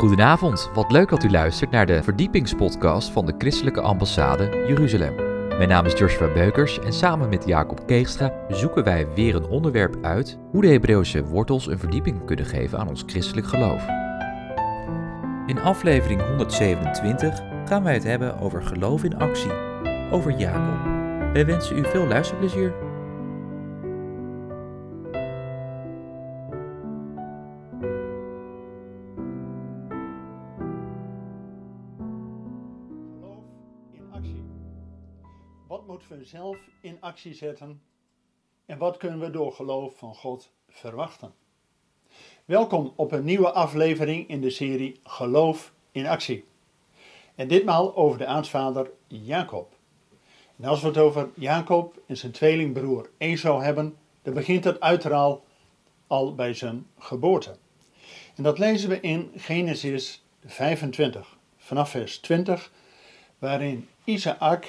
Goedenavond, wat leuk dat u luistert naar de verdiepingspodcast van de Christelijke Ambassade Jeruzalem. Mijn naam is Joshua Beukers en samen met Jacob Keegstra zoeken wij weer een onderwerp uit hoe de Hebreeuwse wortels een verdieping kunnen geven aan ons christelijk geloof. In aflevering 127 gaan wij het hebben over geloof in actie, over Jacob. Wij wensen u veel luisterplezier. Zelf in actie zetten en wat kunnen we door geloof van God verwachten? Welkom op een nieuwe aflevering in de serie Geloof in actie. En ditmaal over de aartsvader Jacob. En als we het over Jacob en zijn tweelingbroer Esau hebben, dan begint het uiteraard al bij zijn geboorte. En dat lezen we in Genesis 25, vanaf vers 20, waarin Isaac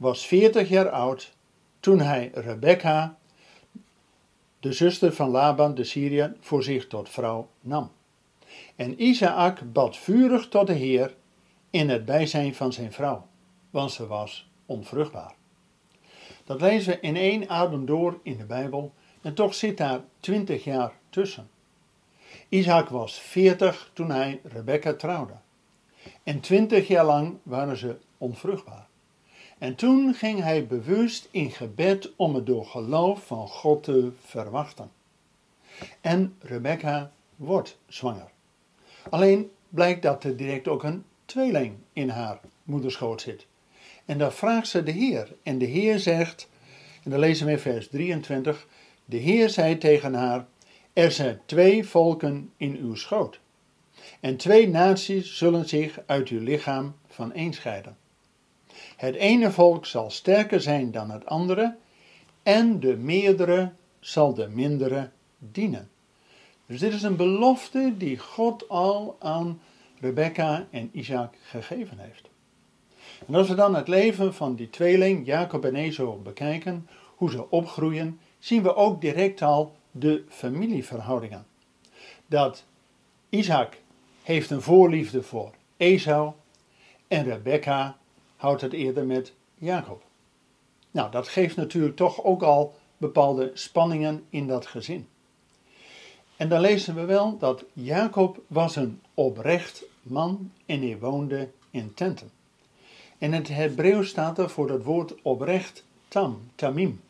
was 40 jaar oud toen hij Rebekka, de zuster van Laban de Syriër, voor zich tot vrouw nam. En Isaac bad vurig tot de Heer in het bijzijn van zijn vrouw, want ze was onvruchtbaar. Dat lezen we in één adem door in de Bijbel en toch zit daar 20 jaar tussen. Isaac was 40 toen hij Rebekka trouwde. En 20 jaar lang waren ze onvruchtbaar. En toen ging hij bewust in gebed om het door geloof van God te verwachten. En Rebekka wordt zwanger. Alleen blijkt dat er direct ook een tweeling in haar moederschoot zit. En dan vraagt ze de Heer. En de Heer zegt, en dan lezen we in vers 23, de Heer zei tegen haar, er zijn twee volken in uw schoot. En twee naties zullen zich uit uw lichaam van een scheiden. Het ene volk zal sterker zijn dan het andere, en de meerdere zal de mindere dienen. Dus dit is een belofte die God al aan Rebecca en Isaac gegeven heeft. En als we dan het leven van die tweeling, Jacob en Esau, bekijken, hoe ze opgroeien, zien we ook direct al de familieverhoudingen. Dat Isaac heeft een voorliefde voor Esau en Rebecca houdt het eerder met Jacob. Nou, dat geeft natuurlijk toch ook al bepaalde spanningen in dat gezin. En dan lezen we wel dat Jacob was een oprecht man en hij woonde in tenten. En in het Hebreeuws staat er voor dat woord oprecht tam, tamim,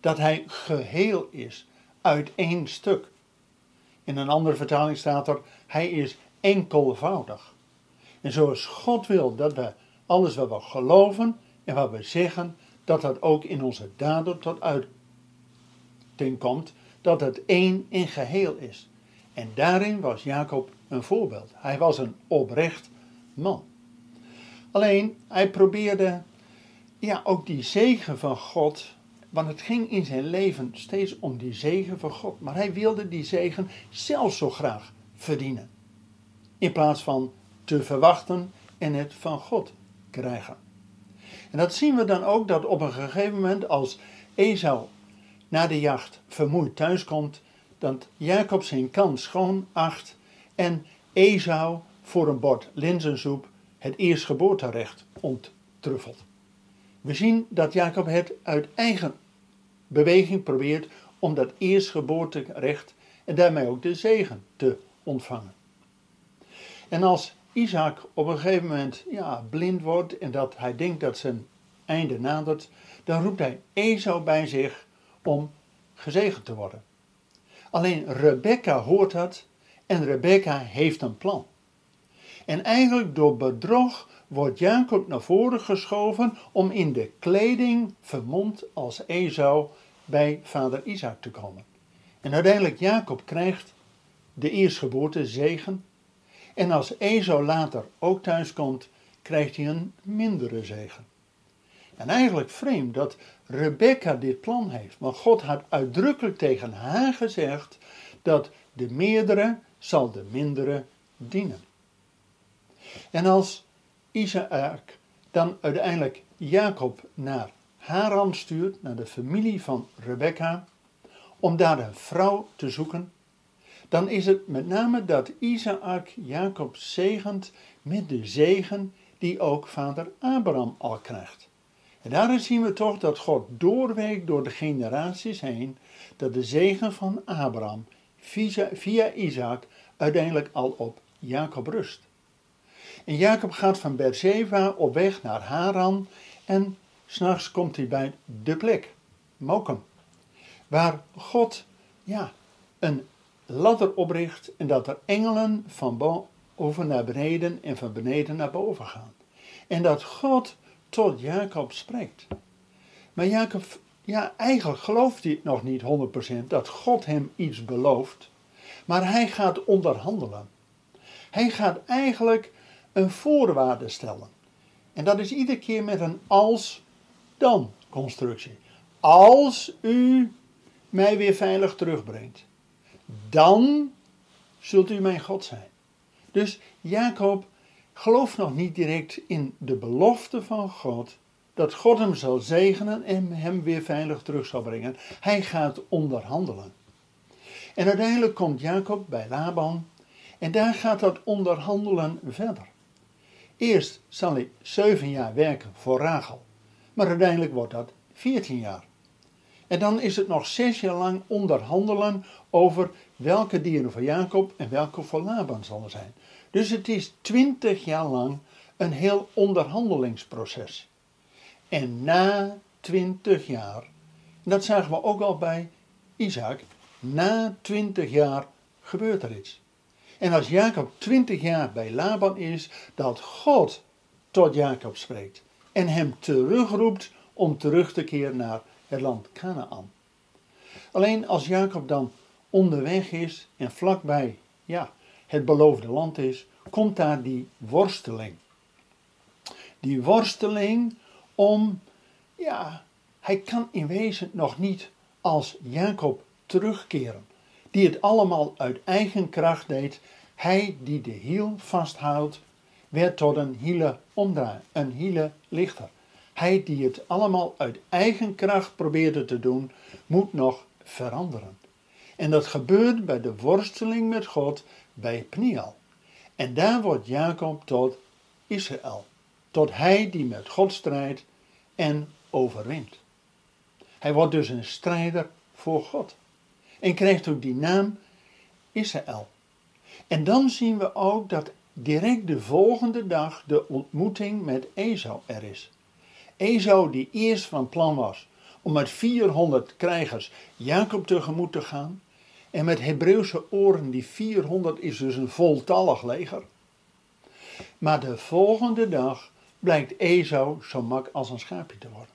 dat hij geheel is, uit één stuk. In een andere vertaling staat er, hij is enkelvoudig. En zoals God wil dat we alles wat we geloven en wat we zeggen, dat dat ook in onze daden tot uiting komt, dat het één in geheel is. En daarin was Jacob een voorbeeld. Hij was een oprecht man. Alleen, hij probeerde ja, ook die zegen van God, want het ging in zijn leven steeds om die zegen van God. Maar hij wilde die zegen zelf zo graag verdienen. In plaats van te verwachten en het van God krijgen. En dat zien we dan ook dat op een gegeven moment als Esau na de jacht vermoeid thuiskomt, dat Jacob zijn kans schoon acht en Esau voor een bord linzensoep het eerstgeboorterecht onttruffelt. We zien dat Jacob het uit eigen beweging probeert om dat eerstgeboorterecht en daarmee ook de zegen te ontvangen. En als Isaac op een gegeven moment ja, blind wordt en dat hij denkt dat zijn einde nadert, dan roept hij Esau bij zich om gezegend te worden. Alleen Rebecca hoort dat en Rebecca heeft een plan. En eigenlijk door bedrog wordt Jacob naar voren geschoven om in de kleding vermomd als Esau bij vader Isaac te komen. En uiteindelijk Jacob krijgt de eerstgeboorte zegen. En als Esau later ook thuis komt, krijgt hij een mindere zegen. En eigenlijk vreemd dat Rebecca dit plan heeft. Want God had uitdrukkelijk tegen haar gezegd dat de meerdere zal de mindere dienen. En als Isaac dan uiteindelijk Jacob naar Haran stuurt, naar de familie van Rebecca, om daar een vrouw te zoeken, dan is het met name dat Isaac Jacob zegent met de zegen die ook vader Abraham al krijgt. En daarin zien we toch dat God doorwerkt door de generaties heen, dat de zegen van Abraham via, via Isaac uiteindelijk al op Jacob rust. En Jacob gaat van Beersheba op weg naar Haran en s'nachts komt hij bij de plek, Mokum, waar God ja, een ladder opricht en dat er engelen van boven naar beneden en van beneden naar boven gaan. En dat God tot Jacob spreekt. Maar Jacob, ja, eigenlijk gelooft hij nog niet 100% dat God hem iets belooft, maar hij gaat onderhandelen. Hij gaat eigenlijk een voorwaarde stellen. En dat is iedere keer met een als-dan constructie. Als u mij weer veilig terugbrengt, dan zult u mijn God zijn. Dus Jacob gelooft nog niet direct in de belofte van God dat God hem zal zegenen en hem weer veilig terug zal brengen. Hij gaat onderhandelen. En uiteindelijk komt Jacob bij Laban en daar gaat dat onderhandelen verder. Eerst zal hij zeven jaar werken voor Rachel, maar uiteindelijk wordt dat veertien jaar. En dan is het nog zes jaar lang onderhandelen over welke dieren voor Jacob en welke voor Laban zullen zijn. Dus het is twintig jaar lang een heel onderhandelingsproces. En na twintig jaar, dat zagen we ook al bij Isaac, na twintig jaar gebeurt er iets. En als Jacob twintig jaar bij Laban is, dat God tot Jacob spreekt en hem terugroept om terug te keren naar het land Canaan. Alleen als Jacob dan onderweg is en vlakbij ja, het beloofde land is, komt daar die worsteling. Die worsteling om, ja, hij kan in wezen nog niet als Jacob terugkeren, die het allemaal uit eigen kracht deed. Hij die de hiel vasthoudt, werd tot een hiele omdraai, een hiele lichter. Hij die het allemaal uit eigen kracht probeerde te doen, moet nog veranderen. En dat gebeurt bij de worsteling met God bij Pniel. En daar wordt Jacob tot Israël, tot hij die met God strijdt en overwint. Hij wordt dus een strijder voor God en krijgt ook die naam Israël. En dan zien we ook dat direct de volgende dag de ontmoeting met Esau er is. Esau die eerst van plan was om met 400 krijgers Jacob tegemoet te gaan. En met Hebreeuwse oren, die 400 is dus een voltallig leger. Maar de volgende dag blijkt Esau zo mak als een schaapje te worden.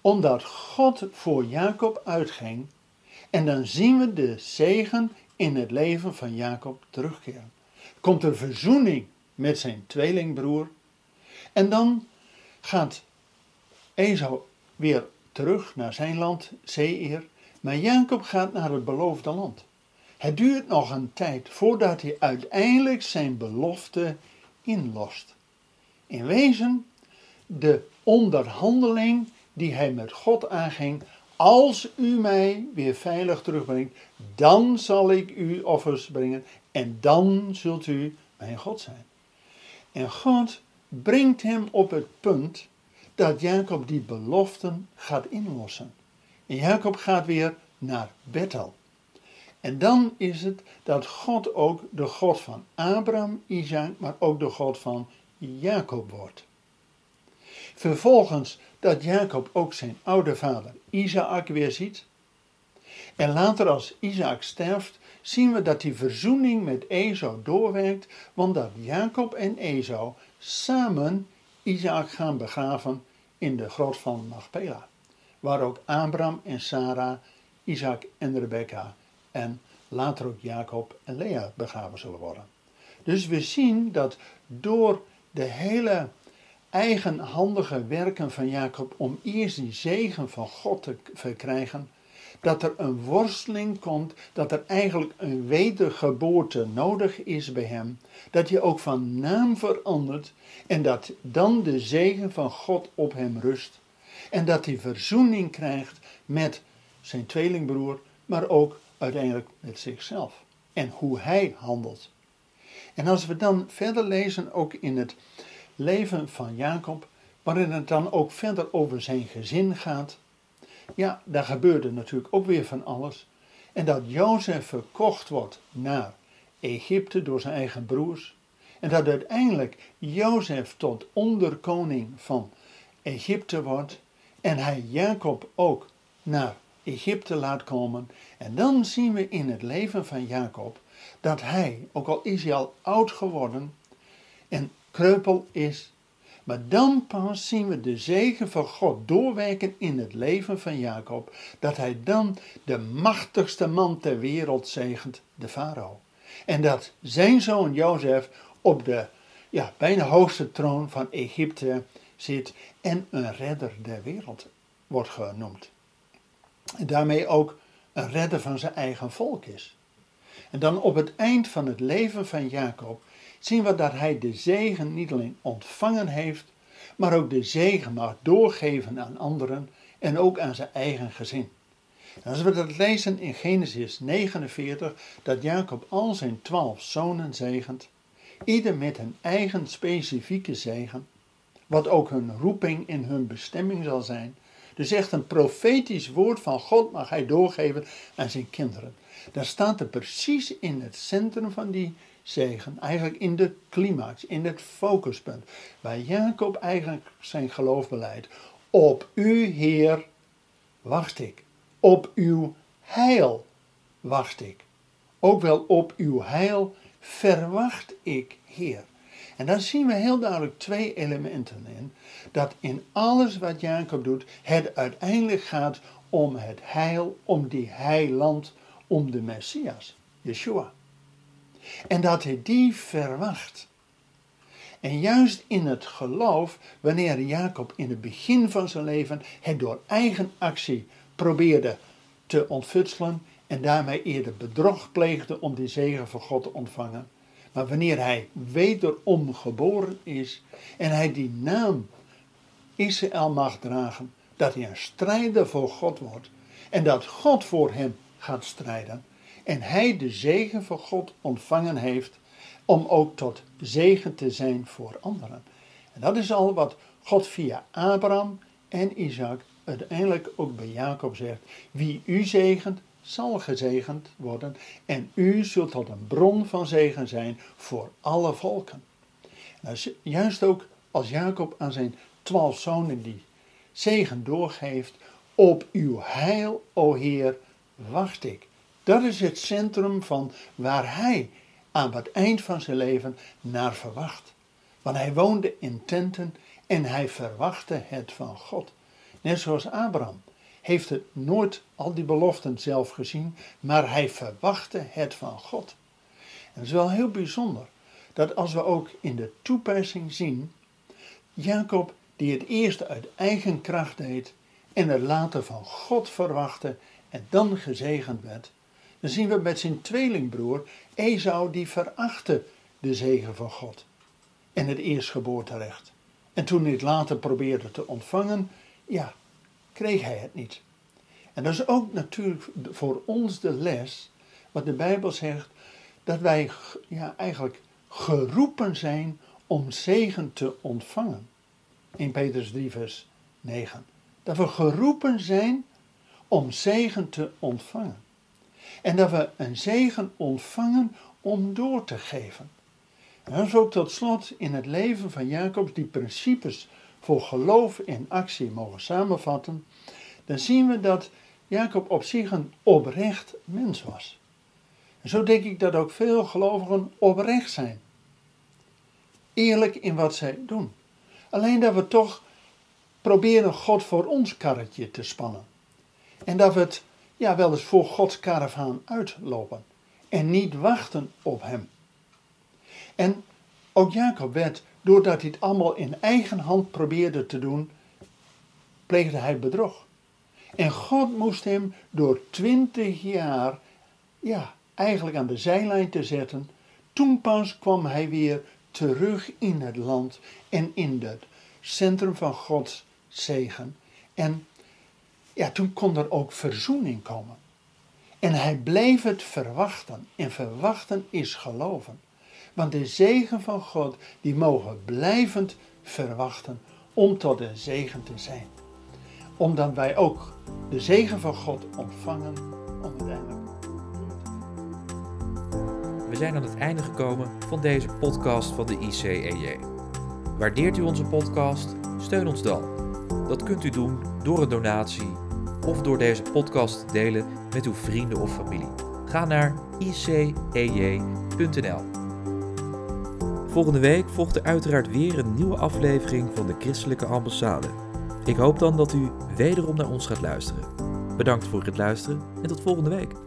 Omdat God voor Jacob uitging. En dan zien we de zegen in het leven van Jacob terugkeren. Komt er verzoening met zijn tweelingbroer. En dan gaat Esau weer terug naar zijn land, Seir, maar Jacob gaat naar het beloofde land. Het duurt nog een tijd voordat hij uiteindelijk zijn belofte inlost. In wezen, de onderhandeling die hij met God aanging, als u mij weer veilig terugbrengt, dan zal ik u offers brengen en dan zult u mijn God zijn. En God brengt hem op het punt dat Jacob die beloften gaat inlossen. En Jacob gaat weer naar Bethel. En dan is het dat God ook de God van Abraham, Isaac, maar ook de God van Jacob wordt. Vervolgens dat Jacob ook zijn oude vader Isaac weer ziet. En later als Isaac sterft, zien we dat die verzoening met Esau doorwerkt, want dat Jacob en Esau samen Isaac gaan begraven in de grot van Machpela, waar ook Abraham en Sarah, Isaac en Rebecca en later ook Jacob en Lea begraven zullen worden. Dus we zien dat door de hele eigenhandige werken van Jacob om eerst die zegen van God te verkrijgen, dat er een worsteling komt, dat er eigenlijk een wedergeboorte nodig is bij hem, dat hij ook van naam verandert en dat dan de zegen van God op hem rust en dat hij verzoening krijgt met zijn tweelingbroer, maar ook uiteindelijk met zichzelf. en hoe hij handelt. En als we dan verder lezen, ook in het leven van Jacob, waarin het dan ook verder over zijn gezin gaat, ja, daar gebeurde natuurlijk ook weer van alles. En dat Jozef verkocht wordt naar Egypte door zijn eigen broers. En dat uiteindelijk Jozef tot onderkoning van Egypte wordt. En hij Jacob ook naar Egypte laat komen. En dan zien we in het leven van Jacob dat hij, ook al is hij al oud geworden en kreupel is, maar dan pas zien we de zegen van God doorwerken in het leven van Jacob, dat hij dan de machtigste man ter wereld zegent, de farao. En dat zijn zoon Jozef op de ja, bijna hoogste troon van Egypte zit en een redder der wereld wordt genoemd. En daarmee ook een redder van zijn eigen volk is. En dan op het eind van het leven van Jacob zien we dat hij de zegen niet alleen ontvangen heeft, maar ook de zegen mag doorgeven aan anderen en ook aan zijn eigen gezin. En als we dat lezen in Genesis 49, dat Jacob al zijn twaalf zonen zegent, ieder met een eigen specifieke zegen, wat ook hun roeping in hun bestemming zal zijn. Dus echt een profetisch woord van God mag hij doorgeven aan zijn kinderen. Daar staat er precies in het centrum van die zegen, eigenlijk in de climax, in het focuspunt, waar Jacob eigenlijk zijn geloof beleidt. Op u, Heer, wacht ik. Op uw heil wacht ik. Ook wel op uw heil verwacht ik, Heer. En dan zien we heel duidelijk twee elementen in. Dat in alles wat Jacob doet, het uiteindelijk gaat om het heil, om die heiland, om de Messias, Yeshua. En dat hij die verwacht. En juist in het geloof, wanneer Jacob in het begin van zijn leven het door eigen actie probeerde te ontfutselen en daarmee eerder bedrog pleegde om die zegen van God te ontvangen. Maar wanneer hij wederom geboren is en hij die naam Israël mag dragen, dat hij een strijder voor God wordt en dat God voor hem gaat strijden, en hij de zegen van God ontvangen heeft om ook tot zegen te zijn voor anderen. En dat is al wat God via Abraham en Isaac uiteindelijk ook bij Jacob zegt. Wie u zegent, zal gezegend worden en u zult tot een bron van zegen zijn voor alle volken. Nou, juist ook als Jacob aan zijn twaalf zonen die zegen doorgeeft, op uw heil, o Heer, wacht ik. Dat is het centrum van waar hij aan het eind van zijn leven naar verwacht. Want hij woonde in tenten en hij verwachtte het van God. Net zoals Abraham heeft het nooit al die beloften zelf gezien, maar hij verwachtte het van God. En het is wel heel bijzonder dat als we ook in de toepassing zien, Jacob die het eerst uit eigen kracht deed en het later van God verwachtte en dan gezegend werd, dan zien we met zijn tweelingbroer Esau die verachtte de zegen van God en het eerstgeboorterecht. En toen hij het later probeerde te ontvangen, ja, kreeg hij het niet. En dat is ook natuurlijk voor ons de les, wat de Bijbel zegt, dat wij ja, eigenlijk geroepen zijn om zegen te ontvangen. In Petrus 3, vers 9. Dat we geroepen zijn om zegen te ontvangen. En dat we een zegen ontvangen om door te geven. En dat is ook tot slot in het leven van Jacobs die principes voor geloof in actie mogen samenvatten. Dan zien we dat Jacob op zich een oprecht mens was. En zo denk ik dat ook veel gelovigen oprecht zijn. Eerlijk in wat zij doen. Alleen dat we toch proberen God voor ons karretje te spannen. En dat we het ja, wel eens voor Gods karavaan uitlopen en niet wachten op hem. En ook Jacob werd, doordat hij het allemaal in eigen hand probeerde te doen, pleegde hij bedrog. En God moest hem door twintig jaar, ja, eigenlijk aan de zijlijn te zetten. Toen pas kwam hij weer terug in het land en in het centrum van Gods zegen. En ja, toen kon er ook verzoening komen. En hij bleef het verwachten. En verwachten is geloven. Want de zegen van God, die mogen blijvend verwachten om tot de zegen te zijn. Omdat wij ook de zegen van God ontvangen uiteindelijk. We zijn aan het einde gekomen van deze podcast van de ICEJ. Waardeert u onze podcast? Steun ons dan. Dat kunt u doen door een donatie of door deze podcast te delen met uw vrienden of familie. Ga naar icej.nl. Volgende week volgt er uiteraard weer een nieuwe aflevering van de Christelijke Ambassade. Ik hoop dan dat u wederom naar ons gaat luisteren. Bedankt voor het luisteren en tot volgende week.